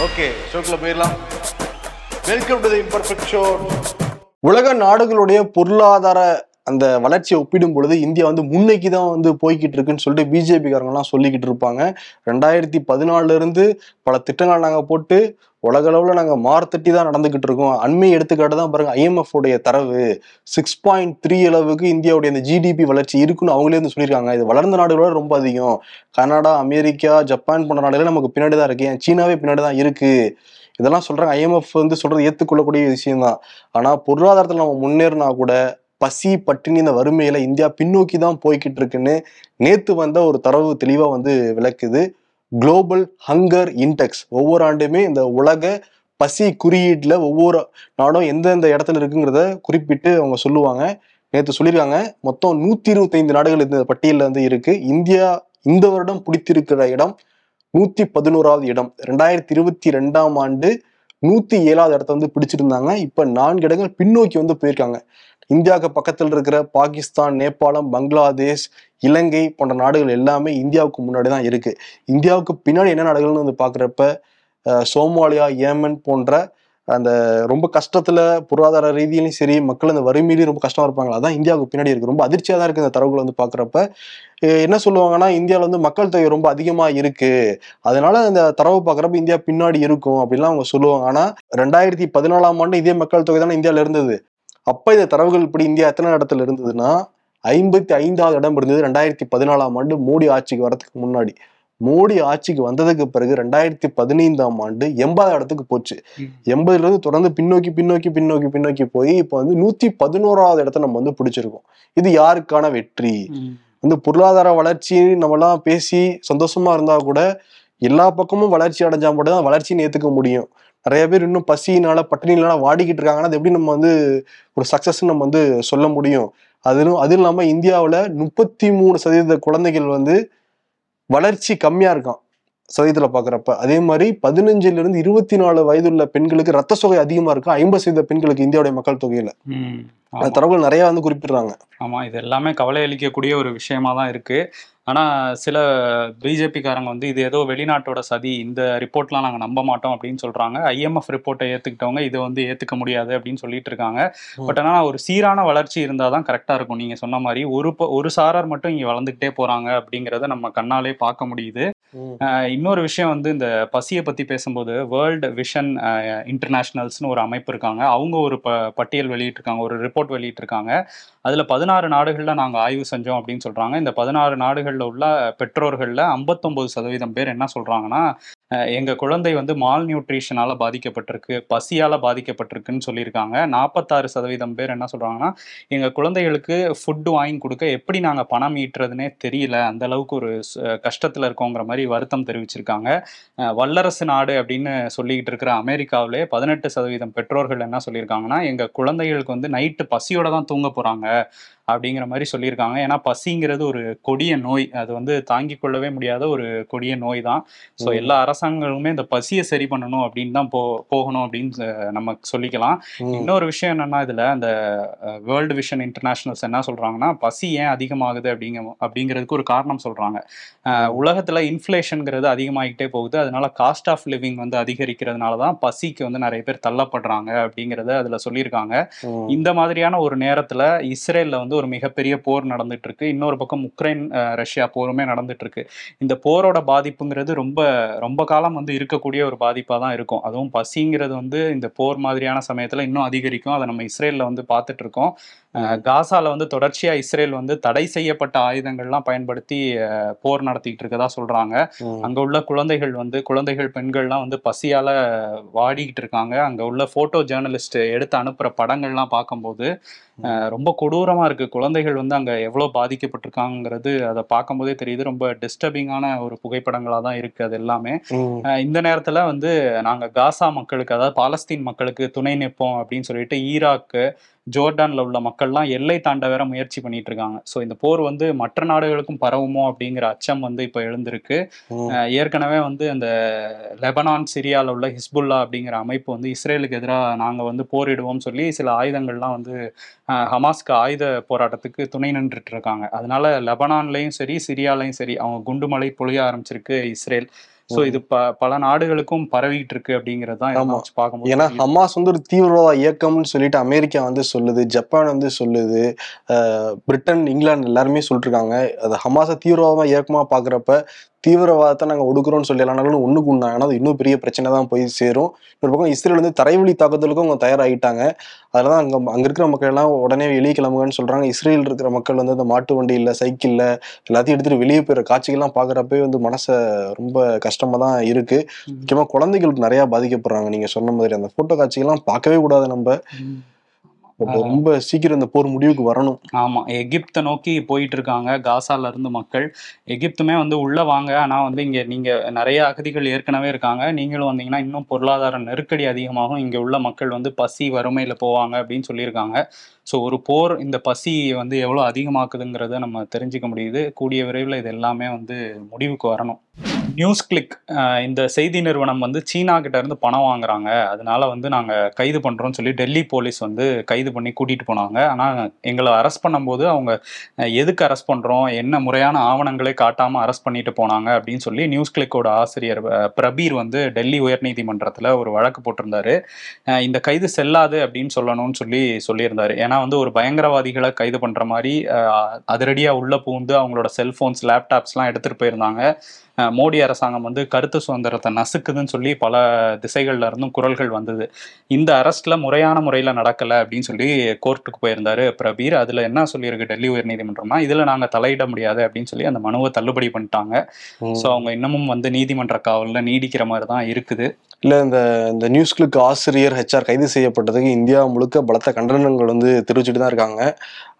Okay ஷோக்கில் போயிடலாம். Welcome to the imperfect show உலக நாடுகளுடைய பொருளாதார அந்த வளர்ச்சியை ஒப்பிடும் பொழுது இந்தியா வந்து முன்னைக்கு தான் வந்து போய்கிட்டு இருக்குன்னு சொல்லிட்டு பிஜேபிக்காரங்கெல்லாம் சொல்லிக்கிட்டு இருப்பாங்க. ரெண்டாயிரத்தி பதினாலுல இருந்து பல திட்டங்கள் நாங்கள் போட்டு உலக அளவில் நாங்கள் மார்த்தட்டி தான் நடந்துகிட்டு இருக்கோம். அண்மை எடுத்துக்காட்டு தான் பாருங்க ஐஎம்எஃப் உடைய தரவு. சிக்ஸ் பாயிண்ட் த்ரீ அளவுக்கு இந்தியாவுடைய இந்த ஜிடிபி வளர்ச்சி இருக்குன்னு அவங்களே வந்து சொல்லியிருக்காங்க. இது வளர்ந்த நாடுகளோட ரொம்ப அதிகம். கனடா அமெரிக்கா ஜப்பான் போன்ற நாடுகள் நமக்கு பின்னாடி தான் இருக்கு. ஏன் சீனாவே பின்னாடி தான் இருக்கு. இதெல்லாம் சொல்றாங்க. ஐஎம்எஃப் வந்து சொல்றது ஏத்துக்கொள்ளக்கூடிய விஷயம் தான் ஆனா பொருளாதாரத்தில் நம்ம முன்னேறினா கூட பசி பட்டினி இந்த வறுமையில இந்தியா பின்னோக்கி தான் போய்கிட்டு இருக்குன்னு நேத்து வந்த ஒரு தரவு தெளிவா வந்து விளக்குது. குளோபல் ஹங்கர் இன்டெக்ஸ் ஒவ்வொரு ஆண்டுமே இந்த உலக பசி குறியீட்டில் ஒவ்வொரு நாடும் எந்தெந்த இடத்துல இருக்குங்கிறத குறிப்பிட்டு அவங்க சொல்லுவாங்க. நேற்று சொல்லியிருக்காங்க. மொத்தம் நூற்றி இருபத்தைந்து நாடுகள் இந்த பட்டியலில் வந்து இருக்கு. இந்தியா இந்த வருடம் பிடித்திருக்கிற இடம் நூற்றி பதினோராவது இடம். ரெண்டாயிரத்தி இருபத்தி ரெண்டாம் ஆண்டு நூற்றி ஏழாவது இடத்த வந்து பிடிச்சிருந்தாங்க. இப்போ நான்கு இடங்கள் பின்னோக்கி வந்து போயிருக்காங்க. இந்தியாவுக்கு பக்கத்தில் இருக்கிற பாகிஸ்தான் நேபாளம் பங்களாதேஷ் இலங்கை போன்ற நாடுகள் எல்லாமே இந்தியாவுக்கு முன்னாடி தான் இருக்குது இந்தியாவுக்கு பின்னாடி என்ன நாடுகள்னு வந்து பார்க்குறப்ப சோமாலியா ஏமன் போன்ற அந்த ரொம்ப கஷ்டத்தில் பொருளாதார ரீதியிலையும் சரி மக்கள் அந்த வறுமையிலையும் ரொம்ப கஷ்டமாக இருப்பாங்க. அதான் இந்தியாவுக்கு பின்னாடி இருக்குது ரொம்ப அதிர்ச்சியாக தான் இருக்குது இந்த தரவுகள் வந்து பார்க்குறப்ப. என்ன சொல்லுவாங்கன்னா இந்தியாவில் வந்து மக்கள் தொகை ரொம்ப அதிகமாக இருக்கு. அதனால இந்த தரவு பார்க்குறப்ப இந்தியா பின்னாடி இருக்கும் அப்படின்லாம் அவங்க சொல்லுவாங்க. ஆனால் ரெண்டாயிரத்தி பதினாலாம் ஆண்டு இதே மக்கள் தொகை தானே இந்தியாவில் இருந்தது. அப்ப இந்த தரவுகள் இப்படி இந்தியா எத்தனை இடத்துல இருந்ததுன்னா ஐம்பத்தி ஐந்தாவது இடம் இருந்தது ரெண்டாயிரத்தி பதினாலாம் ஆண்டு மோடி ஆட்சிக்கு வரதுக்கு முன்னாடி. மோடி ஆட்சிக்கு வந்ததுக்கு பிறகு ரெண்டாயிரத்தி பதினைந்தாம் ஆண்டு எண்பதாவது இடத்துக்கு போச்சு. எண்பதுல இருந்து தொடர்ந்து பின்னோக்கி பின்னோக்கி பின்னோக்கி பின்னோக்கி போய் இப்போ வந்து நூத்தி பதினோராவது இடத்த நம்ம வந்து பிடிச்சிருக்கோம். இது யாருக்கான வெற்றி? வந்து பொருளாதார வளர்ச்சி நம்மலாம் பேசி சந்தோஷமா இருந்தா கூட எல்லா பக்கமும் வளர்ச்சி அடைஞ்சா மட்டும் தான் வளர்ச்சின்னு ஏத்துக்க முடியும். நிறைய பேர் இன்னும் பசியினால பட்டினினால வாடிக்கிட்டு இருக்காங்கன்னா அது எப்படி நம்ம வந்து ஒரு சக்சஸ் நம்ம வந்து சொல்ல முடியும்? அதிலும் அது இல்லாம இந்தியாவுல முப்பத்தி மூணு சதவீத குழந்தைகள் வந்து வளர்ச்சி கம்மியா இருக்கான் சதவீதத்துல பாக்குறப்ப. அதே மாதிரி பதினஞ்சுல இருந்து இருபத்தி நாலு வயதுள்ள பெண்களுக்கு ரத்த சோகை அதிகமா இருக்கு? ஐம்பது சதவீத பெண்களுக்கு இந்தியாவுடைய மக்கள் தொகையில. தரவுகள் நிறைய வந்து குறிப்பிடுறாங்க. ஆமா இது எல்லாமே கவலை அளிக்கக்கூடிய ஒரு விஷயமா தான் இருக்கு. ஆனா சில பிஜேபிக்காரங்க வந்து இது ஏதோ வெளிநாட்டோட சதி இந்த ரிப்போர்ட்லாம் நாங்க நம்ப மாட்டோம் அப்படின்னு சொல்றாங்க. ஐஎம்எஃப் ரிப்போர்ட்டை ஏத்துக்கிட்டவங்க இதை வந்து ஏத்துக்க முடியாது அப்படின்னு சொல்லிட்டு இருக்காங்க. பட் ஆனா ஒரு சீரான வளர்ச்சி இருந்தாதான் தான் கரெக்டா இருக்கும். நீங்க சொன்ன மாதிரி ஒரு ஒரு சாரார் மட்டும் இங்க வளர்ந்துகிட்டே போறாங்க அப்படிங்கறத நம்ம கண்ணாலே பார்க்க முடியுது. இன்னொரு விஷயம் வந்து இந்த பசியை பத்தி பேசும்போது வேர்ல்டு விஷன் இன்டர்நேஷனல்ஸ்னு ஒரு அமைப்பு இருக்காங்க. அவங்க ஒரு ப பட்டியல் வெளியிட்டிருக்காங்க ஒரு ரிப்போர்ட் வெளியிட்டிருக்காங்க. அதுல பதினாறு நாடுகள்ல நாங்க ஆய்வு செஞ்சோம் அப்படின்னு சொல்றாங்க. இந்த பதினாறு நாடுகள்ல உள்ள பெற்றோர்கள்ல ஐம்பத்தொம்பது சதவீதம் பேர் என்ன சொல்றாங்கன்னா எங்கள் குழந்தை வந்து மால் நியூட்ரிஷனால பாதிக்கப்பட்டிருக்கு பசியால் பாதிக்கப்பட்டிருக்குன்னு சொல்லியிருக்காங்க. நாற்பத்தாறு சதவீதம் பேர் என்ன சொல்கிறாங்கன்னா எங்கள் குழந்தைகளுக்கு ஃபுட்டு வாங்கி கொடுக்க எப்படி நாங்கள் பணம் ஈட்டுறதுனே தெரியல. அந்த அளவுக்கு ஒரு கஷ்டத்தில் இருக்கோங்கிற மாதிரி வருத்தம் தெரிவிச்சிருக்காங்க. வல்லரசு நாடு அப்படின்னு சொல்லிக்கிட்டு இருக்கிற அமெரிக்காவிலே பதினெட்டு சதவீதம் பெற்றோர்கள் என்ன சொல்லியிருக்காங்கன்னா எங்கள் குழந்தைகளுக்கு வந்து நைட்டு பசியோட தான் தூங்க போகிறாங்க அப்படிங்கிற மாதிரி சொல்லியிருக்காங்க. ஏன்னா பசிங்கிறது ஒரு கொடிய நோய். அது வந்து தாங்கிக் கொள்ளவே முடியாத ஒரு கொடிய நோய் தான் ஸோ. எல்லா அரசாங்கங்களுமே இந்த பசியை சரி பண்ணணும் அப்படின்னு தான் போ போகணும் அப்படின்னு நம்ம சொல்லிக்கலாம். இன்னொரு விஷயம் என்னன்னா இதுல அந்த வேர்ல்டு விஷன் இன்டர்நேஷனல்ஸ் என்ன சொல்றாங்கன்னா பசி ஏன் அதிகமாகுது அப்படிங்க அப்படிங்கிறதுக்கு ஒரு காரணம் சொல்றாங்க. உலகத்துல இன்ஃப்ளேஷனுங்கிறது அதிகமாகிட்டே போகுது. அதனால காஸ்ட் ஆஃப் லிவிங் வந்து அதிகரிக்கிறதுனால தான் பசிக்கு வந்து நிறைய பேர் தள்ளப்படுறாங்க அப்படிங்கிறத அதுல சொல்லியிருக்காங்க. இந்த மாதிரியான ஒரு நேரத்துல இஸ்ரேல்ல வந்து ஒரு மிகப்பெரிய போர் நடந்துட்டு இருக்கு இன்னொரு பக்கம் உக்ரைன் ரஷ்யா போருமே நடந்துட்டு இருக்கு இந்த போரோட பாதிப்புங்கிறது ரொம்ப ரொம்ப காலம் வந்து இருக்கக்கூடிய ஒரு பாதிப்பாக தான் இருக்கும். அதுவும் பசிங்கிறது வந்து இந்த போர் மாதிரியான சமயத்தில் இன்னும் அதிகரிக்கும். அதை நம்ம இஸ்ரேலில் வந்து பார்த்துட்டு இருக்கோம் காசால வந்து தொடர்ச்சியா இஸ்ரேல் வந்து தடை செய்யப்பட்ட ஆயுதங்கள்லாம் பயன்படுத்தி போர் நடத்திட்டு இருக்கதா சொல்றாங்க. ம். அங்க உள்ள குழந்தைகள் வந்து குழந்தைகள் பெண்கள்லாம் வந்து பசியால வாடிக்கிட்டு இருக்காங்க. அங்க உள்ள போட்டோ ஜேர்னலிஸ்ட் எடுத்து அனுப்புற படங்கள்லாம் பார்க்கும்போது ரொம்ப கொடூரமா இருக்கு. குழந்தைகள் வந்து அங்க எவ்வளவு பாதிக்கப்பட்டிருக்காங்கிறது அதை பார்க்கும்போதே தெரியுது. ரொம்ப டிஸ்டர்பிங்கான ஒரு புகைப்படங்களா தான் இருக்கு அது எல்லாமே. இந்த நேரத்துல வந்து நாங்க காசா மக்களுக்கு அதாவது பாலஸ்தீன் மக்களுக்கு துணை நிற்போம் அப்படின்னு சொல்லிட்டு ஈராக்கு ஜோர்டான்ல உள்ள மக்கள்லாம் எல்லை தாண்ட வேற முயற்சி பண்ணிட்டு இருக்காங்க ஸோ இந்த போர் வந்து மற்ற நாடுகளுக்கும் பரவுமோ அப்படிங்கிற அச்சம் வந்து இப்போ எழுந்திருக்கு. ஏற்கனவே வந்து அந்த லெபனான் சிரியால உள்ள ஹிஸ்புல்லா அப்படிங்கிற அமைப்பு வந்து இஸ்ரேலுக்கு எதிராக நாங்கள் வந்து போரிடுவோம் சொல்லி சில ஆயுதங்கள்லாம் வந்து ஹமாஸ்க்கு ஆயுத போராட்டத்துக்கு துணை நின்றுட்டு இருக்காங்க அதனால லெபனான்லயும் சரி சிரியாலையும் சரி அவங்க குண்டுமலை பொழிய ஆரம்பிச்சிருக்கு இஸ்ரேல். ஸோ இது ப பல நாடுகளுக்கும் பரவிட்டு இருக்கு அப்படிங்கிறது தான் பார்க்கும்போது ஏன்னா. ஹமாஸ் வந்து ஒரு தீவிரவாத இயக்கம்னு சொல்லிட்டு அமெரிக்கா வந்து சொல்லுது ஜப்பான் வந்து சொல்லுது பிரிட்டன் இங்கிலாந்து எல்லாருமே சொல்லிட்டு இருக்காங்க அது ஹமாஸை தீவிரவாதமா இயக்கமா பாக்குறப்ப தீவிரவாதத்தை நாங்க ஒடுக்குறோம்னு சொல்லி எல்லாரும் ஒண்ணுக்கு உண்டாங்கன்னா அது இன்னும் பெரிய பிரச்சனை தான் போய் சேரும். இன்னொரு பக்கம் இஸ்ரேல் வந்து தரைவழி தாக்குதலுக்கும் அவங்க தயாராகிட்டாங்க அதனால அங்க அங்க இருக்கிற மக்கள் எல்லாம் உடனே வெளியே கிளம்புங்கன்னு சொல்றாங்க. இஸ்ரேல் இருக்கிற மக்கள் வந்து அந்த மாட்டு வண்டி இல்ல சைக்கிள்ல எல்லாத்தையும் எடுத்துட்டு வெளியே போயிற காட்சிகள்லாம் பாக்குறப்பவே வந்து மனசை ரொம்ப கஷ்டமா தான் இருக்கு. ம். முக்கியமா குழந்தைகளுக்கு நிறைய பாதிக்கப்படுறாங்க. நீங்க சொன்ன மாதிரி அந்த போட்டோ காட்சிகள்லாம் பார்க்கவே கூடாது நம்ம. ரொம்ப சீக்கிரம் இந்த போர் முடிவுக்கு வரணும். ஆமா. எகிப்தை நோக்கி போயிட்டு இருக்காங்க காசால இருந்து மக்கள். எகிப்துமே வந்து உள்ள வாங்க. ஆனா வந்து இங்க நீங்க நிறைய அகதிகள் ஏற்கனவே இருக்காங்க. நீங்களும் வந்தீங்கன்னா இன்னும் பொருளாதார நெருக்கடி அதிகமாகும். இங்க உள்ள மக்கள் வந்து பசி வறுமையில போவாங்க அப்படின்னு சொல்லியிருக்காங்க. ஸோ ஒரு போர் இந்த பசி வந்து எவ்வளவு அதிகமாக்குதுங்கிறத நம்ம தெரிஞ்சுக்க முடியுது. கூடிய விரைவில் இது எல்லாமே வந்து முடிவுக்கு வரணும். நியூஸ் கிளிக் இந்த செய்தி நிறுவனம் வந்து சீனா கிட்ட இருந்து பணம் வாங்குறாங்க. அதனால வந்து நாங்க கைது பண்றோம்னு சொல்லி டெல்லி போலீஸ் வந்து கைது பண்ணி கூட்டிட்டு போனாங்க. ஆனா எங்களை அரெஸ்ட் பண்ணும்போது அவங்க எதுக்கு அரெஸ்ட் பண்றோம்? என்ன முறையான ஆவணங்களை காட்டாம அரெஸ்ட் பண்ணிட்டு போனாங்க? அப்படின்னு சொல்லி நியூஸ் கிளிக்கோட ஆசிரியர் பிரபீர் வந்து டெல்லி உயர்நீதிமன்றத்துல ஒரு வழக்கு போட்டிருந்தாரு. இந்த கைது செல்லாது அப்படின்னு சொல்லணும்னு சொல்லி சொல்லியிருந்தாரு. ஏன்னா வந்து ஒரு பயங்கரவாதிகளை கைது பண்ற மாதிரி அதிரடியாக அதிரடியா உள்ள பூந்து அவங்களோட செல்போன்ஸ் லேப்டாப்ஸ்லாம் எடுத்துட்டு போயிருந்தாங்க. மோடி அரசாங்கம் வந்து கருத்து சுதந்திரத்தை நசுக்குதுன்னு சொல்லி பல திசைகள்ல இருந்தும் குரல்கள் வந்தது. இந்த அரெஸ்ட்ல முறையான முறையில நடக்கல அப்படின்னு சொல்லி கோர்ட்டுக்கு போயிருந்தாரு பிரபீர். அதுல என்ன சொல்லியிருக்கு டெல்லி உயர்நீதிமன்றம்னா இதுல நாங்க தலையிட முடியாது அப்படின்னு சொல்லி அந்த மனுவை தள்ளுபடி பண்ணிட்டாங்க. ஸோ அவங்க இன்னமும் வந்து நீதிமன்ற காவல்ல நீடிக்கிற மாதிரி தான் இருக்குது. இல்ல இந்த இந்த நியூஸ் கிளிக் ஆசிரியர் ஹெச்ஆர் கைது செய்யப்பட்டதுக்கு இந்தியா முழுக்க பலத்த கண்டனங்கள் வந்து தெரிவிச்சுட்டு தான் இருக்காங்க.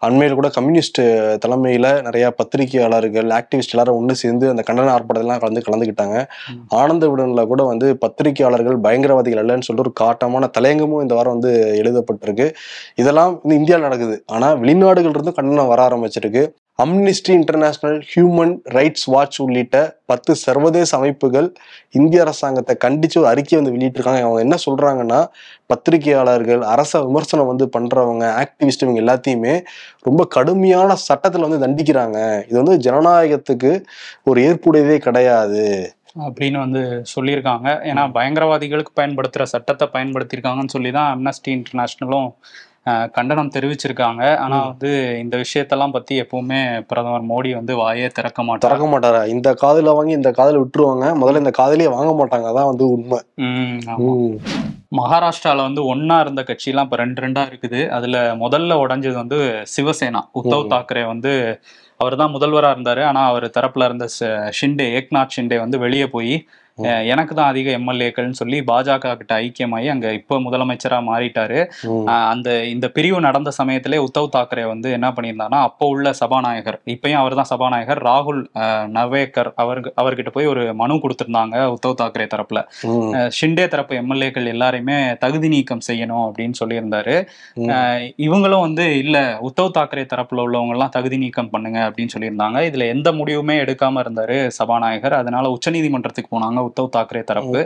அண்மையில் கூட கம்யூனிஸ்ட் தலைமையில நிறைய பத்திரிகையாளர்கள் ஆக்டிவிஸ்ட் எல்லாரும் ஒன்று சேர்ந்து அந்த கண்டன ஆர்ப்பாட்டத்தெல்லாம் கலந்து கலந்துக்கிட்டாங்க. ஆனந்த விடனில் கூட வந்து பத்திரிகையாளர்கள் பயங்கரவாதிகள் அல்லன்னு சொல்லிட்டு ஒரு காட்டமான தலையங்கமும் இந்த வாரம் வந்து எழுதப்பட்டிருக்கு. இதெல்லாம் வந்து இந்தியாவில் நடக்குது. ஆனா வெளிநாடுகள் இருந்தும் கண்டனம் வர ஆரம்பிச்சிருக்கு. Amnesty International Human Rights Watch உள்ளிட்ட பத்து சர்வதேச அமைப்புகள் இந்திய அரசாங்கத்தை கண்டித்து ஒரு அறிக்கை வந்து வெளியிட்டிருக்காங்க. அவங்க என்ன சொல்கிறாங்கன்னா பத்திரிகையாளர்கள் அரச விமர்சனம் வந்து பண்ணுறவங்க ஆக்டிவிஸ்ட் இவங்க எல்லாத்தையுமே ரொம்ப கடுமையான சட்டத்தில் வந்து தண்டிக்கிறாங்க. இது வந்து ஜனநாயகத்துக்கு ஒரு ஏற்புடையதே கிடையாது. அப்படின்னு வந்து சொல்லியிருக்காங்க. ஏன்னா பயங்கரவாதிகளுக்கு பயன்படுத்துகிற சட்டத்தை பயன்படுத்தியிருக்காங்கன்னு சொல்லி தான் அம்னஸ்டி இன்டர்நேஷ்னலும் கண்டனம் தெரிவிச்சிருக்காங்க. ஆனா. வந்து இந்த விஷயத்தெல்லாம் பத்தி எப்பவுமே பிரதமர் மோடி வந்து வாயே திறக்க மாட்டார். திறக்க மாட்டாரா? இந்த காதுல வாங்கி இந்த காதுல விட்டுருவாங்க. முதல்ல இந்த காதுலயே வாங்க மாட்டாங்க. அதான் வந்து உண்மை. மகாராஷ்டிரால வந்து ஒண்ணா இருந்த கட்சியெல்லாம் இப்ப ரெண்டு ரெண்டா இருக்குது. அதுல முதல்ல உடைஞ்சது வந்து சிவசேனா. உத்தவ். தாக்கரே வந்து அவர் தான் முதல்வரா இருந்தாரு. ஆனா அவர் தரப்புல இருந்த ஷிண்டே ஏக்நாத் ஷிண்டே வந்து வெளியே போய் எனக்கு தான் அதிக எம்எல்ஏக்கள்னு சொல்லி பாஜக கிட்ட ஐக்கியமாகி அங்க இப்போ முதலமைச்சரா மாறிட்டாரு. அந்த இந்த பிரிவு நடந்த சமயத்திலே உத்தவ் தாக்கரே வந்து என்ன பண்ணியிருந்தாருன்னா அப்போ உள்ள சபாநாயகர் இப்பயும் அவர் தான் சபாநாயகர் ராகுல் நவேக்கர் அவருக்கு அவர்கிட்ட போய் ஒரு மனு கொடுத்திருந்தாங்க உத்தவ் தாக்கரே தரப்புல. ஷிண்டே தரப்பு எம்எல்ஏக்கள் எல்லாரையுமே தகுதி நீக்கம் செய்யணும் அப்படின்னு சொல்லியிருந்தாரு. இவங்களும் வந்து இல்ல உத்தவ் தாக்கரே தரப்புல உள்ளவங்க எல்லாம் தகுதி நீக்கம் பண்ணுங்க அப்படின்னு சொல்லியிருந்தாங்க. இதுல எந்த முடிவுமே எடுக்காம இருந்தாரு சபாநாயகர். அதனால உச்சநீதிமன்றத்துக்கு போனாங்க. உத்தவ் தாக்கரே தரப்பு.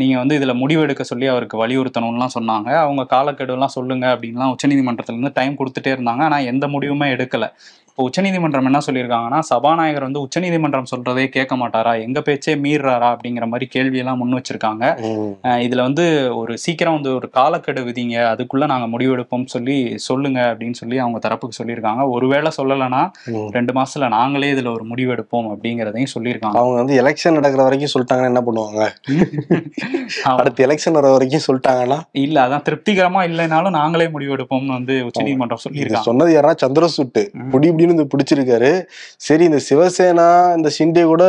நீங்க வந்து இதுல முடிவு எடுக்க சொல்லி அவருக்கு வலியுறுத்தணும்லாம் சொன்னாங்க. அவங்க காலக்கெடுலாம் சொல்லுங்க அப்படின்லாம் உச்சநீதிமன்றத்துல இருந்து டைம் கொடுத்துட்டே இருந்தாங்க. ஆனா எந்த முடிவுமே எடுக்கல. இப்போ உச்சநீதிமன்றம் என்ன சொல்லியிருக்காங்கன்னா சபாநாயகர் வந்து உச்சநீதிமன்றம் சொல்றதே கேட்க மாட்டாரா? எங்க பேச்சே மீறாரா அப்படிங்கிற மாதிரி கேள்வியெல்லாம் முன் வச்சிருக்காங்க. இதுல வந்து ஒரு சீக்கிரம் வந்து ஒரு காலக்கெடு விதிங்க அதுக்குள்ள நாங்க முடிவெடுப்போம் சொல்லி சொல்லுங்க அப்படின்னு சொல்லி அவங்க தரப்புக்கு சொல்லியிருக்காங்க. ஒருவேளை சொல்லலைன்னா. ரெண்டு மாசத்துல நாங்களே இதுல ஒரு முடிவெடுப்போம் அப்படிங்கிறதையும் சொல்லியிருக்காங்க. அவங்க வந்து எலெக்ஷன் நடக்கிற வரைக்கும் சொல்லிட்டாங்கன்னா என்ன பண்ணுவாங்க. அடுத்து எலெக்ஷன் வர வரைக்கும் சொல்லிட்டாங்கன்னா? இல்ல அதான் திருப்திகரமா இல்லைனாலும் நாங்களே முடிவெடுப்போம்னு வந்து உச்சநீதிமன்றம் சொல்லியிருக்காங்க. சொன்னது யாரா சந்திரசூட்டு. ம். வந்து பிடிச்சிருக்காரு. சரி இந்த சிவசேனா இந்த ஷிண்டே கூட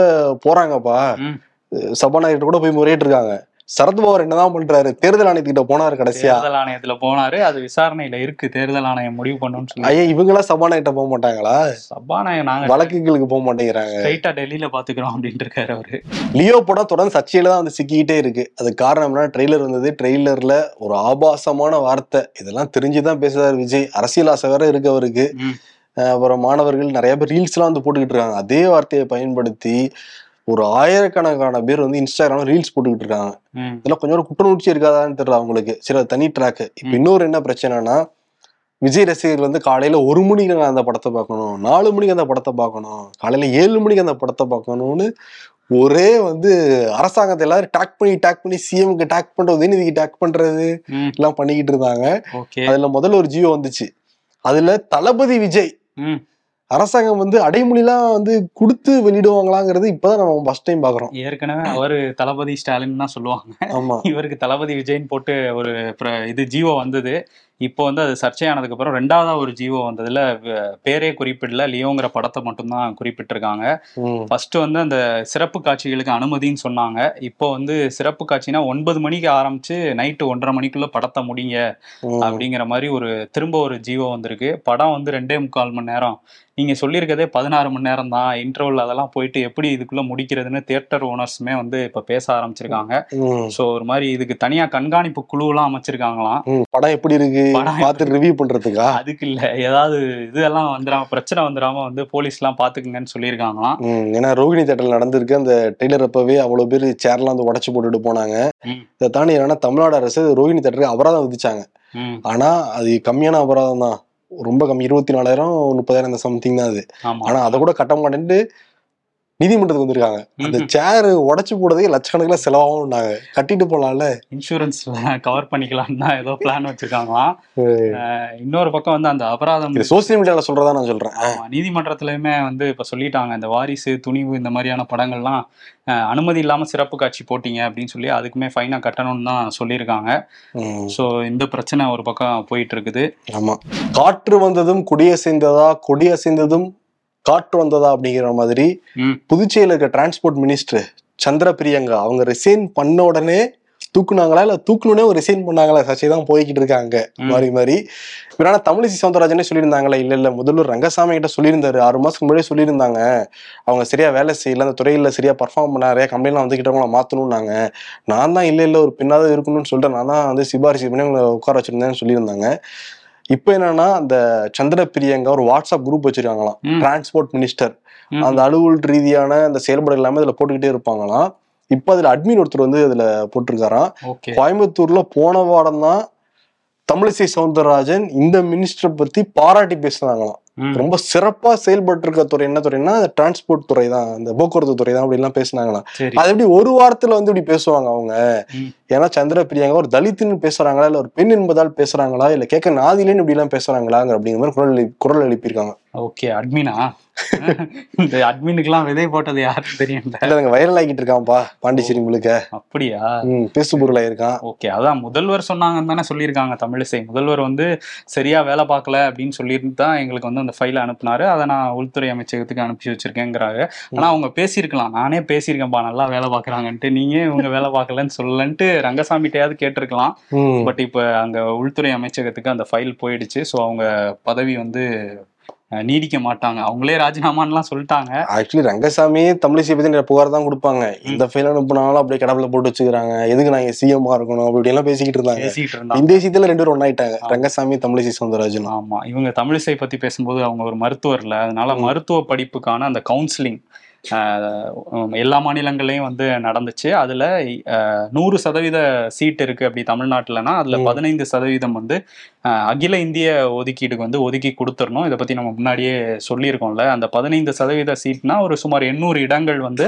போறாங்கப்பா. ம். சபாநாயகர்கிட்ட கூட போய் முறையிட்டு இருக்காங்க சரத்பவார் என்னதான் பண்றாரு? தேர்தல் ஆணையத்துக்கிட்ட போனாரு கடைசியா. தேர்தல் ஆணையத்துல போனாரு. அது விசாரணையில இருக்கு. தேர்தல் ஆணையம் முடிவு பண்ணும்னு சொல்லி. ஐயா இவங்கெல்லாம் சபாநாயகர்கிட்ட போக மாட்டாங்களா? சபாநாயகர் நாங்க வழக்குகளுக்கு போக மாட்டேங்கிறாங்க. ஸ்ட்ரைட்டா டெல்லியில பாத்துக்கிறோம் அப்படின்ட்டு இருக்காரு அவரு. லியோ படம் தொடர்ந்து சர்ச்சையில தான் வந்து சிக்கிக்கிட்டே இருக்கு. அது காரணம் என்ன ட்ரெய்லர் வந்தது ட்ரெய்லர்ல ஒரு ஆபாசமான வார்த்தை. இதெல்லாம் தெரிஞ்சுதான் பேசுறாரு விஜய். அரசியல் ஆசை வேற இருக்கு அவருக்கு. அப்புறம் மாணவர்கள் நிறைய பேர் ரீல்ஸ் எல்லாம் வந்து போட்டுக்கிட்டு இருக்காங்க. அதே வார்த்தையை பயன்படுத்தி ஒரு ஆயிரக்கணக்கான பேர் வந்து இன்ஸ்டாகிராம்ல ரீல்ஸ் போட்டுக்கிட்டு இருக்காங்க. இதெல்லாம் கொஞ்சம் கூட குற்றநுணர்ச்சி இருக்காதான்னு தெரியல அவங்களுக்கு. சரி அது தனி ட்ராக் இப்ப. இன்னொரு என்ன பிரச்சனைனா விஜய் ரசிகர்கள் வந்து காலையில ஒரு மணிக்கு அந்த படத்தை பார்க்கணும் நாலு மணிக்கு அந்த படத்தை பார்க்கணும் காலையில ஏழு மணிக்கு அந்த படத்தை பார்க்கணும்னு ஒரே வந்து அரசாங்கத்தை எல்லாரும் டாக் பண்ணி டாக் பண்ணி சிஎம்க்கு டாக் பண்றது உதயநிதிக்கு டாக் பண்றது எல்லாம் பண்ணிக்கிட்டு இருந்தாங்க. அதுல முதல்ல ஒரு ஜியோ வந்துச்சு. அதுல தளபதி விஜய் அரசாங்கம் வந்து அடைமொழிலாம் வந்து கொடுத்து வெளியிடுவாங்களாங்கிறது இப்பதான் நம்ம ஃபர்ஸ்ட் டைம் பாக்குறோம். ஏற்கனவே அவரு தளபதி ஸ்டாலின் தான் சொல்லுவாங்க. ஆமா. இவருக்கு தளபதி விஜய்னு போட்டு ஒரு இது ஜீவோ வந்தது. இப்போ வந்து அது சர்ச்சையானதுக்கு அப்புறம் ரெண்டாவதா ஒரு ஜீவோ வந்ததுல பேரே குறிப்பிடல. லியோங்கிற படத்தை மட்டும்தான் குறிப்பிட்டிருக்காங்க. ஃபர்ஸ்ட் வந்து அந்த சிறப்பு காட்சிகளுக்கு அனுமதின்னு சொன்னாங்க. இப்போ வந்து சிறப்பு காட்சினா ஒன்பது மணிக்கு ஆரம்பிச்சு நைட்டு ஒன்றரை மணிக்குள்ள படத்தை முடிங்க. அப்படிங்கிற மாதிரி ஒரு திரும்ப ஒரு ஜீவோ வந்திருக்கு. படம் வந்து ரெண்டே முக்கால் மணி நேரம். நீங்க சொல்லியிருக்கதே பதினாறு மணி நேரம் தான். இன்டர்வல் அதெல்லாம் போயிட்டு எப்படி இதுக்குள்ள முடிக்கிறதுன்னு தியேட்டர் ஓனர்ஸுமே வந்து இப்ப பேச ஆரம்பிச்சிருக்காங்க. ஸோ ஒரு மாதிரி இதுக்கு தனியா கண்காணிப்பு குழுவெல்லாம் அமைச்சிருக்காங்களாம். படம் எப்படி இருக்கு? பார்த்து ரிவ்யூ பண்றதுக்கா? அதுக்கு இல்ல. ஏதாவது இதெல்லாம் வந்துடாம பிரச்சனை வந்துடாம வந்து போலீஸ் எல்லாம் பாத்துக்குங்கன்னு சொல்லியிருக்காங்களாம். ஏன்னா ரோகிணி தேட்டர்ல நடந்திருக்கு. அந்த டெய்லர் அப்பவே அவ்வளவு பேர் சேர்லாம் வந்து உடச்சு போட்டுட்டு போனாங்க. இதை தாண்டி என்னன்னா தமிழ்நாடு அரசு ரோகிணி தேட்டருக்கு அபராதம் விதிச்சாங்க. ஆனா அது கம்மியான அபராதம் தான். ரொம்ப கம்மி இருபத்தி நாலாயிரம் முப்பதாயிரம் இந்த சம்திங் தான் அது. ஆனா அதை கூட கட்ட மாட்டேன்ட்டு நீதிமன்றத்துக்கு வந்திருக்காங்க. அந்த. சேர் உடைச்சு போடுறதே லட்சக்கணக்கில் செலவாகும்னாங்க. கட்டிட்டு போலாம்ல. இன்சூரன்ஸ் கவர் பண்ணிக்கலாம் தான் ஏதோ பிளான் வச்சிருக்காங்களாம். இன்னொரு பக்கம் வந்து அந்த அபராதம் சோசியல் மீடியால சொல்றதா நான் சொல்றேன். நீதிமன்றத்திலயுமே வந்து இப்ப சொல்லிட்டாங்க. இந்த வாரிசு துணிவு இந்த மாதிரியான படங்கள்லாம் அனுமதி இல்லாம சிறப்பு காட்சி போட்டீங்க அப்படின்னு சொல்லி அதுக்குமே ஃபைனா கட்டணும்னு தான் சொல்லியிருக்காங்க. ஸோ இந்த பிரச்சனை ஒரு பக்கம் போயிட்டு இருக்குது. ஆமா. காற்று வந்ததும் கொடியசைந்ததா கொடியசைந்ததும் காற்று வந்ததா அப்படிங்கிற மாதிரி. புதுச்சேரியில இருக்க டிரான்ஸ்போர்ட் மினிஸ்டர் சந்திர பிரியங்கா அவங்க ரிசைன் பண்ண உடனே தூக்குனாங்களா? இல்ல தூக்கணுனே ஒரு ரிசைன் பண்ணாங்களா? சர்ச்சை தான் போய்கிட்டு இருக்காங்க. மாறி மாறி. ஆனா தமிழிசை சவுந்தரராஜனே சொல்லியிருந்தாங்களே இல்ல இல்ல முதல்வர் ரங்கசாமி கிட்ட சொல்லியிருந்தாரு. ஆறு மாசத்துக்கு முன்னாடியே சொல்லியிருந்தாங்க. அவங்க சரியா வேலை செய்யல. அந்த துறையில சரியா பர்ஃபார்ம் பண்ண நிறைய கம்பெனிலாம் வந்துகிட்டவங்கள மாத்தணும்னாங்க. நான் தான் இல்ல இல்ல ஒரு பின்னாவது இருக்கணும்னு சொல்லிட்டு நான் தான் வந்து சிபாரிசு பண்ணி அவங்களை உட்கார வச்சிருந்தேன்னு சொல்லியிருந்தாங்க. இப்போ என்னன்னா அந்த சந்திர பிரியங்கா ஒரு வாட்ஸ்அப் குரூப் வச்சிருக்காங்களாம். Transport minister. அந்த அலுவல் ரீதியான அந்த செயல்பாடு எல்லாமே இதுல போட்டுக்கிட்டே இருப்பாங்களாம் இப்போ அதுல அட்மின் ஒருத்தர் வந்து அதுல போட்டிருக்காராம் கோயம்புத்தூர்ல போன வாரம் தான் தமிழிசை சவுந்தரராஜன் இந்த மினிஸ்டரை பத்தி பாராட்டி பேசுனாங்களாம். ரொம்ப சிறப்பா செயல்பட்டு இருக்க துறை என்ன துறைன்னா டிரான்ஸ்போர்ட் துறை தான் இந்த போக்குவரத்து துறை தான் அப்படிலாம் பேசுனாங்களாம். சரி. அது எப்படி ஒரு வாரத்துல வந்து இப்படி பேசுவாங்க அவங்க. ஏன்னா சந்திர பிரியாங்க ஒரு தலித்துன்னு பேசுறாங்களா? இல்ல ஒரு பெண் என்பதால் பேசுறாங்களா? இல்ல கேட்க நாதிலேன்னு இப்படி எல்லாம் பேசுறாங்களாங்க அப்படிங்கிற மாதிரி குரல் குரல் எழுப்பியிருக்காங்க. ஓகே அட்மினா? இந்த அட்மினுக்குலாம் விதை போட்டது யாருன்னு தெரியல இல்ல அவங்க வைரல் ஆகிட்டு இருக்கான்ப்பா பாண்டிச்சேரி முழுக்க. அப்படியா? பேசு பொருள் ஆயிருக்கான் ஓகே அதான் முதல்வர் சொன்னாங்கன்னு தானே சொல்லியிருக்காங்க தமிழிசை. முதல்வர் வந்து சரியா வேலை பார்க்கல அப்படின்னு சொல்லிட்டு தான் எங்களுக்கு வந்து அந்த ஃபைலை அனுப்புனாரு. அதை நான் உள்துறை அமைச்சகத்துக்கு அனுப்பி வச்சிருக்கேங்கிறாங்க ஆனா அவங்க பேசியிருக்கலாம். நானே பேசியிருக்கேன்ப்பா நல்லா வேலை பார்க்கறாங்கன்ட்டு. நீங்க இவங்க வேலை பார்க்கலன்னு சொல்லலன்ட்டு ரங்கசாமிட்டையாவது கேட்டிருக்கலாம். பட் இப்போ அங்க உள்துறை அமைச்சகத்துக்கு அந்த ஃபைல் போயிடுச்சு. ஸோ அவங்க பதவி வந்து நீடிக்க மாட்டாங்க. அவங்களே ராஜினாமான்லாம் சொல்லிட்டாங்க. ஆக்சுவலி ரங்கசாமியே தமிழிசை பத்தி நிறைய புகார் தான் கொடுப்பாங்க. இந்த ஃபைல் அனுப்புனாலும் அப்படியே கடவுள போட்டு வச்சுக்கிறாங்க. எதுக்கு நாங்க சிஎம்மா இருக்கணும்? அப்படி எல்லாம் பேசிக்கிட்டு இருந்தாங்க. பேசிட்டு இருந்தாங்க. இந்த விஷயத்துல ரெண்டு பேரும் ஒன்னாயிட்டாங்க. ரங்கசாமி தமிழிசை சவுந்தரராஜன். ஆமா. இவங்க தமிழிசை பத்தி பேசும்போது அவங்க ஒரு மருத்துவர்ல அதனால மருத்துவ படிப்புக்கான அந்த கவுன்சிலிங் எல்லா மாநிலங்கள்லயும் வந்து நடந்துச்சு. அதுல நூறு சதவீத சீட் இருக்கு அப்படி தமிழ்நாட்டுலனா அதுல. பதினைந்து சதவீதம் வந்து அகில இந்திய ஒதுக்கீடுக்கு வந்து ஒதுக்கி கொடுத்துடணும். இதை பத்தி நம்ம முன்னாடியே சொல்லியிருக்கோம்ல. அந்த பதினைந்து சதவீத சீட்னா ஒரு சுமார் எண்ணூறு இடங்கள் வந்து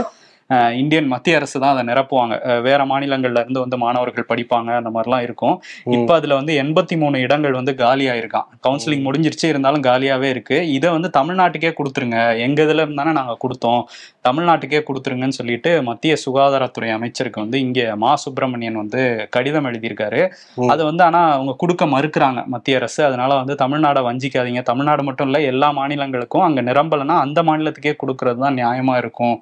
இந்தியன் மத்திய அரசு தான் அதை நிரப்புவாங்க. வேற மாநிலங்கள்ல இருந்து வந்து மாணவர்கள் படிப்பாங்க அந்த மாதிரிலாம் இருக்கும். இப்ப அதுல வந்து எண்பத்தி மூணு இடங்கள் வந்து காலியா இருக்கான் கவுன்சிலிங் முடிஞ்சிருச்சு இருந்தாலும் காலியாவே இருக்கு. இதை வந்து தமிழ்நாட்டுக்கே கொடுத்துருங்க. எங்க இதுல இருந்தானே நாங்க கொடுத்தோம். தமிழ்நாட்டுக்கே கொடுத்துருங்கன்னு சொல்லிட்டு மத்திய சுகாதாரத்துறை அமைச்சருக்கு வந்து இங்க மா. சுப்பிரமணியன் வந்து கடிதம் எழுதியிருக்காரு. அது வந்து ஆனா அவங்க கொடுக்க மறுக்கிறாங்க மத்திய அரசு. அதனால வந்து தமிழ்நாடை வஞ்சிக்காதீங்க. தமிழ்நாடு மட்டும் இல்ல எல்லா மாநிலங்களுக்கும் அங்க நிரம்பலன்னா அந்த மாநிலத்துக்கே கொடுக்கறது தான் நியாயமா இருக்கும்.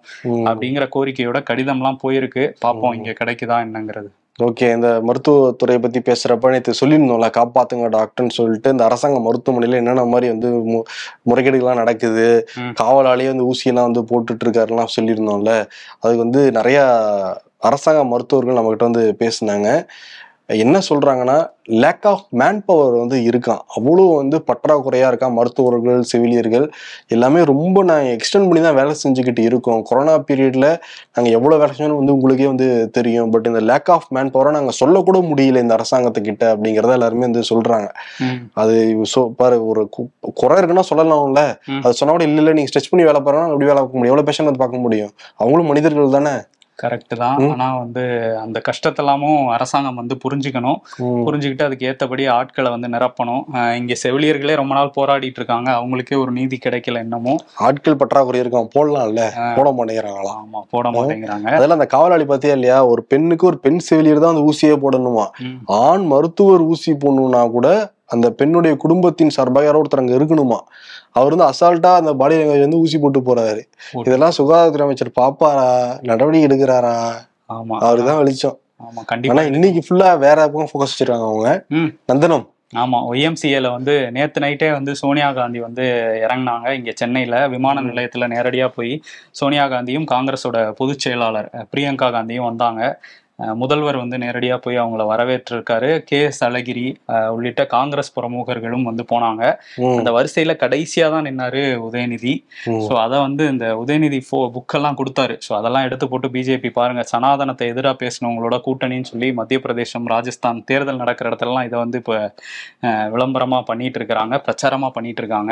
அப்படிங்கிற கோரிக்கையோட கடிதம்லாம் போயிருக்கு. பார்ப்போம் இங்க கிடைக்குதா என்னங்கிறது. ஓகே இந்த மருத்துவத்துறையை பத்தி பேசுறப்ப நேற்று சொல்லியிருந்தோம்ல காப்பாத்துங்க டாக்டர்னு சொல்லிட்டு இந்த அரசாங்க மருத்துவமனையில என்னென்ன மாதிரி வந்து மு- முறைகேடுகள்லாம் நடக்குது ம். காவலாளியே வந்து ஊசியெல்லாம் வந்து போட்டுட்டு இருக்காருலாம் சொல்லியிருந்தோம்ல அதுக்கு வந்து நிறைய அரசாங்க மருத்துவர்கள் நம்மகிட்ட வந்து பேசினாங்க. என்ன சொல்றாங்கன்னா லேக் ஆஃப் மேன் பவர் வந்து இருக்கான். அவ்வளோ வந்து பற்றாக்குறையா இருக்கான். மருத்துவர்கள் செவிலியர்கள் எல்லாமே ரொம்ப நான் எக்ஸ்டெண்ட் பண்ணி தான் வேலை செஞ்சுக்கிட்டு இருக்கோம். கொரோனா பீரியட்ல நாங்க எவ்வளவு வேலை செஞ்சோம்னு வந்து உங்களுக்கே வந்து தெரியும். பட் இந்த லேக் ஆஃப் மேன் பவரை நாங்க சொல்லக்கூட முடியல இந்த அரசாங்கத்துக்கிட்ட அப்படிங்கறத எல்லாருமே வந்து சொல்றாங்க. ம். அது சொ- பாரு ஒரு குறை இருக்குன்னா சொல்லலாம்ல. அது சொன்னா கூட இல்ல இல்ல நீங்க ஸ்ட்ரெச் பண்ணி வேலை பாருங்க அப்படி வேலை பார்க்க முடியும். எவ்வளவு பேஷண்ட் வந்து பார்க்க முடியும்? அவங்களும் மனிதர்கள் தானே. கரெக்ட் தான். ஆனா வந்து அந்த கஷ்டத்தெல்லாமும் அரசாங்கம் வந்து புரிஞ்சுக்கணும். புரிஞ்சுக்கிட்டு அதுக்கு ஏத்தபடி ஆட்களை வந்து நிரப்பணும். இங்க செவிலியர்களே ரொம்ப நாள் போராடிட்டு இருக்காங்க. அவங்களுக்கே ஒரு நீதி கிடைக்கல இன்னமும். ஆட்கள் பற்றாக்குறை இருக்கும். போடலாம்ல. போட மாட்டேங்கிறாங்களாம். ஆமா போட மாட்டேங்கிறாங்க. அதெல்லாம் அந்த காவலாளி பார்த்தியா இல்லையா? ஒரு பெண்ணுக்கு ஒரு பெண் செவிலியர் தான் அந்த ஊசியே போடணுமா. ஆண் மருத்துவர் ஊசி போடணும்னா கூட அந்த பெண்ணுடைய குடும்பத்தின் சார்பாக யாரோ ஒருத்தர் அங்க இருக்கணுமா? அவர் வந்து அசால்ட்டா அந்த பாடி லாங்குவேஜ் வந்து ஊசி போட்டு போறாரு. இதெல்லாம் சுகாதாரத்துறை அமைச்சர் பாப்பாரா? நடவடிக்கை எடுக்கிறாரா? ஆமா. அவருதான் வெளிச்சம். ஆமா ஆனா கண்டிப்பா இன்னைக்கு ஃபுல்லா வேற பக்கம் ஃபோக்கஸ் வச்சிருக்காங்க அவங்க. நந்தனம். ஆமா ஒய்எம்சிஏல வந்து நேத்து நைட்டே வந்து சோனியா காந்தி வந்து இறங்குனாங்க. இங்க சென்னையில விமான நிலையத்துல நேரடியா போய் சோனியா காந்தியும் காங்கிரஸோட பொதுச் செயலாளர் பிரியங்கா காந்தியும் வந்தாங்க. முதல்வர் வந்து நேரடியா போய் அவங்கள வரவேற்றிருக்காரு. கே. எஸ். அழகிரி உள்ளிட்ட காங்கிரஸ் பிரமுகர்களும் வந்து போனாங்க. அந்த வரிசையில கடைசியா தான் நின்னாரு உதயநிதி. ஸோ அதை வந்து இந்த உதயநிதி ஃபோ புக்கெல்லாம் கொடுத்தாரு. ஸோ அதெல்லாம் எடுத்து போட்டு பிஜேபி பாருங்க சனாதனத்தை எதிராக பேசினவங்களோட கூட்டணின்னு சொல்லி மத்திய பிரதேசம் ராஜஸ்தான் தேர்தல் நடக்கிற இடத்துலலாம் இதை வந்து இப்போ விளம்பரமா பண்ணிட்டு இருக்கிறாங்க பிரச்சாரமா பண்ணிட்டு இருக்காங்க.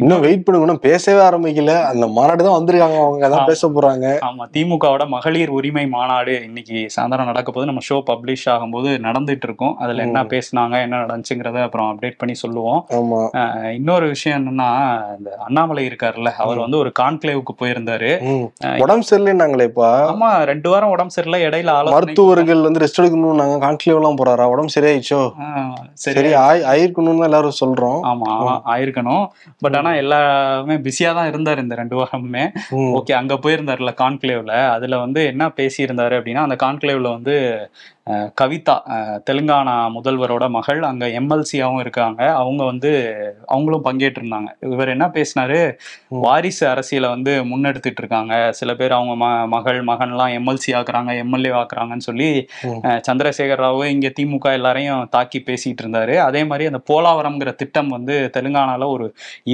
இன்னும் வெயிட் பண்ணுங்க பேசவே ஆரம்பிக்கல. அந்த மாநாடு தான் வந்திருக்காங்க அவங்க அதான் பேச போறாங்க. ஆமா திமுகவோட மகளிர் உரிமை மாநாடு இன்னைக்கு சாயந்தரம் நடக்க போது நம்ம ஷோ பப்ளிஷ் ஆகும்போது நடந்துட்டு இருக்கோம் அதுல என்ன பேசுனாங்க என்ன நடந்துச்சுங்கிறத அப்புறம் அப்டேட் பண்ணி சொல்லுவோம். இன்னொரு விஷயம் என்னன்னா இந்த அண்ணாமலை இருக்காருல்ல அவர் வந்து ஒரு கான்க்ளேவுக்கு போயிருந்தாரு. உடம்பு சரியில்லைன்னாங்களேப்பா ஆமா ரெண்டு வாரம் உடம்பு சரியில்லை. இடையில மருத்துவர்கள் வந்து ரெஸ்ட் எடுக்கணும் நாங்க கான்க்ளேவ் எல்லாம் போறாரா? உடம்பு சரியாயிச்சோ சரி. சரி ஆய் ஆயிருக்கணும்னு எல்லாரும் சொல்றோம். ஆமா ஆயிருக்கணும். பட் ஆனா எல்லாமே பிஸியா தான் இருந்தாரு இந்த ரெண்டு வாரமுமே. ஓகே அங்க போயிருந்தாருல கான்க்ளேவ்ல. அதுல வந்து என்ன பேசியிருந்தாரு அப்படின்னா அந்த கான்க்ளேவ்ல வந்து கவிதா தெலுங்கானா முதல்வரோட மகள் அங்க எம்எல்சியாவும் இருக்காங்க. அவங்க வந்து அவங்களும் பங்கேற்றிருந்தாங்க. இவர் என்ன பேசினாரு. வாரிசு அரசியலை வந்து முன்னெடுத்துட்டு இருக்காங்க. சில பேர் அவங்க ம மகள் மகன்லாம் எம்எல்சி ஆக்குறாங்க எம்எல்ஏ ஆக்குறாங்கன்னு சொல்லி சந்திரசேகர் ராவ் இங்க திமுக எல்லாரையும் தாக்கி பேசிட்டு இருந்தாரு. அதே மாதிரி அந்த போலாவரம்ங்கிற திட்டம் வந்து தெலுங்கானால ஒரு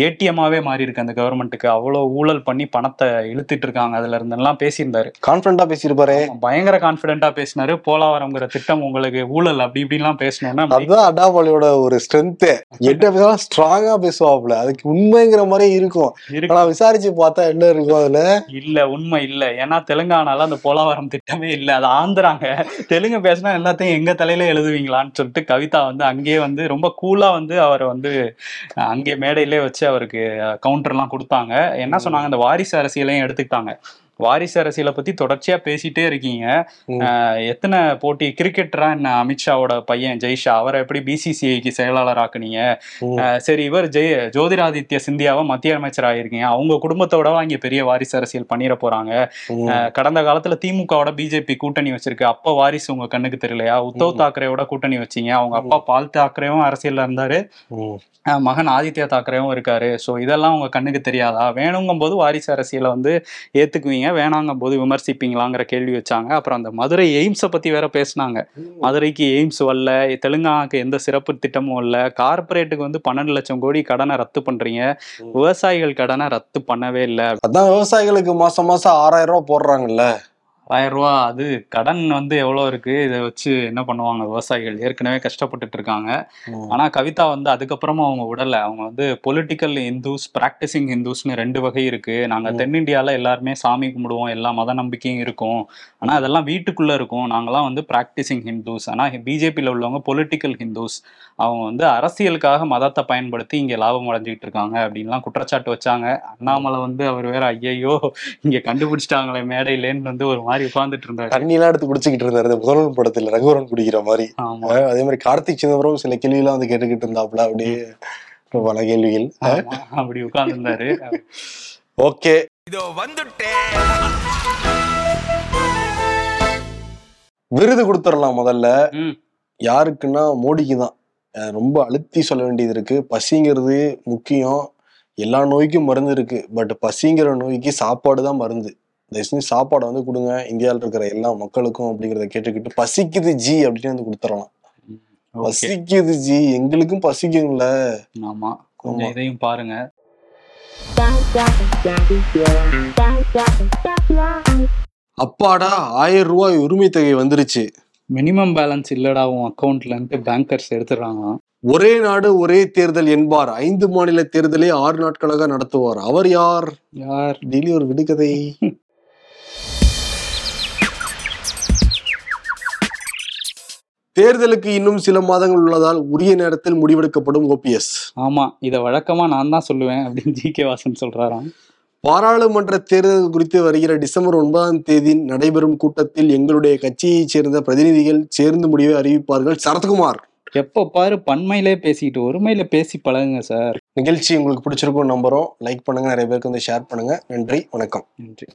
ஏடிஎம்மாவே மாறி இருக்கு அந்த கவர்மெண்ட்டுக்கு. அவ்வளவு ஊழல் பண்ணி பணத்தை இழுத்துட்டு இருக்காங்க. அதுல இருந்தெல்லாம் பேசியிருந்தாரு. கான்பிடண்டா பேசியிருப்பாரு. பயங்கர கான்பிடென்ட்டா பேசினாரு. போலாவரம்ங்கிற திட்டம் உங்களுக்கு ஊழல் அப்படி இப்படிலாம் பேசணும்னா அதுதான் அடாபாலியோட ஒரு ஸ்ட்ரென்த் எட்டு பேசலாம் ஸ்ட்ராங்கா பேசுவாப்ல அதுக்கு உண்மைங்கிற மாதிரியே இருக்கும். இருக்கு. ஆனா விசாரிச்சு பார்த்தா என்ன இருக்கும் அதுல? இல்ல உண்மை இல்ல. ஏன்னா தெலுங்கானால அந்த போலாவரம் திட்டமே இல்ல. அது ஆந்திராங்க. தெலுங்கு பேசினா எல்லாத்தையும் எங்க தலையில எழுதுவீங்களான்னு சொல்லிட்டு கவிதா வந்து அங்கேயே வந்து ரொம்ப கூலா வந்து அவர் வந்து அங்கே மேடையிலே வச்சு அவருக்கு கவுண்டர் எல்லாம் கொடுத்தாங்க. என்ன சொன்னாங்க? இந்த வாரிசு அரசியலையும் எடுத்துக்கிட்டாங்க. வாரிசு அரசியலை பத்தி தொடர்ச்சியா பேசிட்டே இருக்கீங்க. எத்தனை போட்டி கிரிக்கெட்டரா என்ன அமித்ஷாவோட பையன் ஜெய்ஷா? அவரை எப்படி பிசிசிஐக்கு செயலாளர் ஆக்குனீங்க சரி இவர் ஜெய ஜோதிராதித்ய சிந்தியாவை மத்திய அமைச்சர் ஆயிருக்கீங்க அவங்க குடும்பத்தோட இங்க பெரிய வாரிசு அரசியல் பண்ணிட போறாங்க. கடந்த காலத்துல திமுகவோட பிஜேபி கூட்டணி வச்சிருக்கு. அப்ப வாரிசு உங்க கண்ணுக்கு தெரியலையா? உத்தவ் தாக்கரேவோட கூட்டணி வச்சீங்க. அவங்க அப்பா பால் தாக்கரேவும் அரசியல்ல இருந்தாரு. மகன் ஆதித்யா தாக்கரேவும் இருக்காரு. ஸோ இதெல்லாம் உங்க கண்ணுக்கு தெரியாதா? வேணுங்கும் போது வாரிசு அரசியலை வந்து ஏத்துக்குவீங்க. வேணாங்கும் போது விமர்சிப்பீங்களாங்கிற கேள்வி வச்சாங்க. அப்புறம் அந்த மதுரை எய்ம்ஸை பத்தி வேற பேசினாங்க. மதுரைக்கு எய்ம்ஸ் வரல தெலுங்கானாக்கு எந்த சிறப்பு திட்டமும் இல்ல கார்ப்பரேட்டுக்கு வந்து பன்னெண்டு லட்சம் கோடி கடனை ரத்து பண்றீங்க. விவசாயிகள் கடனை ரத்து பண்ணவே இல்லை. அதான் விவசாயிகளுக்கு மாசம் மாசம் ஆறாயிரம் ரூபாய் போடுறாங்கல்ல. ஆயிரம் ரூபா அது கடன் வந்து எவ்வளோ இருக்கு? இதை வச்சு என்ன பண்ணுவாங்க விவசாயிகள்? ஏற்கனவே கஷ்டப்பட்டுட்டு இருக்காங்க. ஆனா கவிதா வந்து அதுக்கப்புறமா அவங்க விடல. அவங்க வந்து பொலிட்டிக்கல் ஹிந்துஸ் பிராக்டிசிங் ஹிந்துஸ்னு ரெண்டு வகை இருக்கு. நாங்க. தென்னிந்தியால எல்லாருமே சாமி கும்பிடுவோம். எல்லா மத நம்பிக்கையும் இருக்கும். ஆனா அதெல்லாம் வீட்டுக்குள்ள இருக்கும். நாங்கெல்லாம் வந்து பிராக்டிசிங் ஹிந்துஸ் ஆனா பிஜேபியில் உள்ளவங்க பொலிட்டிக்கல் ஹிந்துஸ் அவங்க வந்து அரசியலுக்காக மதத்தை பயன்படுத்தி இங்க லாபம் அடைஞ்சிட்டு இருக்காங்க அப்படின்லாம் குற்றச்சாட்டு வச்சாங்க. அண்ணாமலை வந்து அவர் வேற ஐயையோ இங்க கண்டுபிடிச்சிட்டாங்களே மேடையிலேன்னு வந்து ஒரு மாதிரி உட்கார்ந்துட்டு இருந்தாரு. தண்ணி எல்லாம் எடுத்து குடிச்சுக்கிட்டு இருந்தாரு. இந்த முதல்வன் படத்துல ரகுவரன் குடிக்கிற மாதிரி. அதே மாதிரி கார்த்திக் சிதம்பரம் சில கேள்வியெல்லாம் வந்து கேட்டுக்கிட்டு இருந்தாப்புல. அப்படியே பல கேள்விகள். அப்படி உட்கார்ந்துருந்தாரு. ஓகே. இதோ வந்துட்டேன் விருது கொடுத்துடலாம் முதல்ல. யாருக்குன்னா மோடிக்கு தான். ரொம்ப அழுத்தி சொல்ல வேண்டியது இருக்கு. பசிங்கிறது முக்கியம். எல்லா நோய்க்கும் மருந்து இருக்கு. பட் பசிங்கிற நோய்க்கு சாப்பாடு தான் மருந்து. தயவு செஞ்சு சாப்பாடை வந்து கொடுங்க. இந்தியாவில் இருக்கிற எல்லா மக்களுக்கும் அப்படிங்கிறத கேட்டுக்கிட்டு பசிக்குது ஜி அப்படின்னு வந்து கொடுத்துடலாம். பசிக்குது ஜி. எங்களுக்கும் பசிக்கும்ல. ஆமா. கொஞ்சம். இதையும் பாருங்க. அப்பாடா ஆயிரம் ரூபாய் உரிமை தொகை வந்துருச்சு. மினிமம் பேலன்ஸ் இல்லடா உன் அக்கௌண்ட்லன்ட்டு பேங்கர்ஸ் எடுத்துடுறாங்க. ஒரே நாடு ஒரே தேர்தல் என்பார். ஐந்து மாநில தேர்தலை ஆறு நாட்களாக நடத்துவார். அவர் யார்? யார்? டெய்லி ஒரு விடுகதை. தேர்தலுக்கு இன்னும் சில மாதங்கள் உள்ளதால் உரிய நேரத்தில் முடிவெடுக்கப்படும் ஓபிஎஸ் ஆமா இத வழக்கமா நான் தான் சொல்லுவேன் அப்படின்னு ஜி. கே. வாசன் சொல்றாராம். பாராளுமன்ற தேர்தல் குறித்து வருகிற டிசம்பர் ஒன்பதாம் தேதி நடைபெறும் கூட்டத்தில் எங்களுடைய கட்சியைச் சேர்ந்த பிரதிநிதிகள் சேர்ந்து முடிவை அறிவிப்பார்கள். சரத்குமார். எப்போ பாரு பன்மையிலே பேசிக்கிட்டு ஒருமையில பேசி பழகுங்க சார். நிகழ்ச்சி உங்களுக்கு பிடிச்சிருக்கும் நம்புறோம். லைக் பண்ணுங்க நிறைய பேருக்கு வந்து ஷேர் பண்ணுங்க. நன்றி வணக்கம். நன்றி.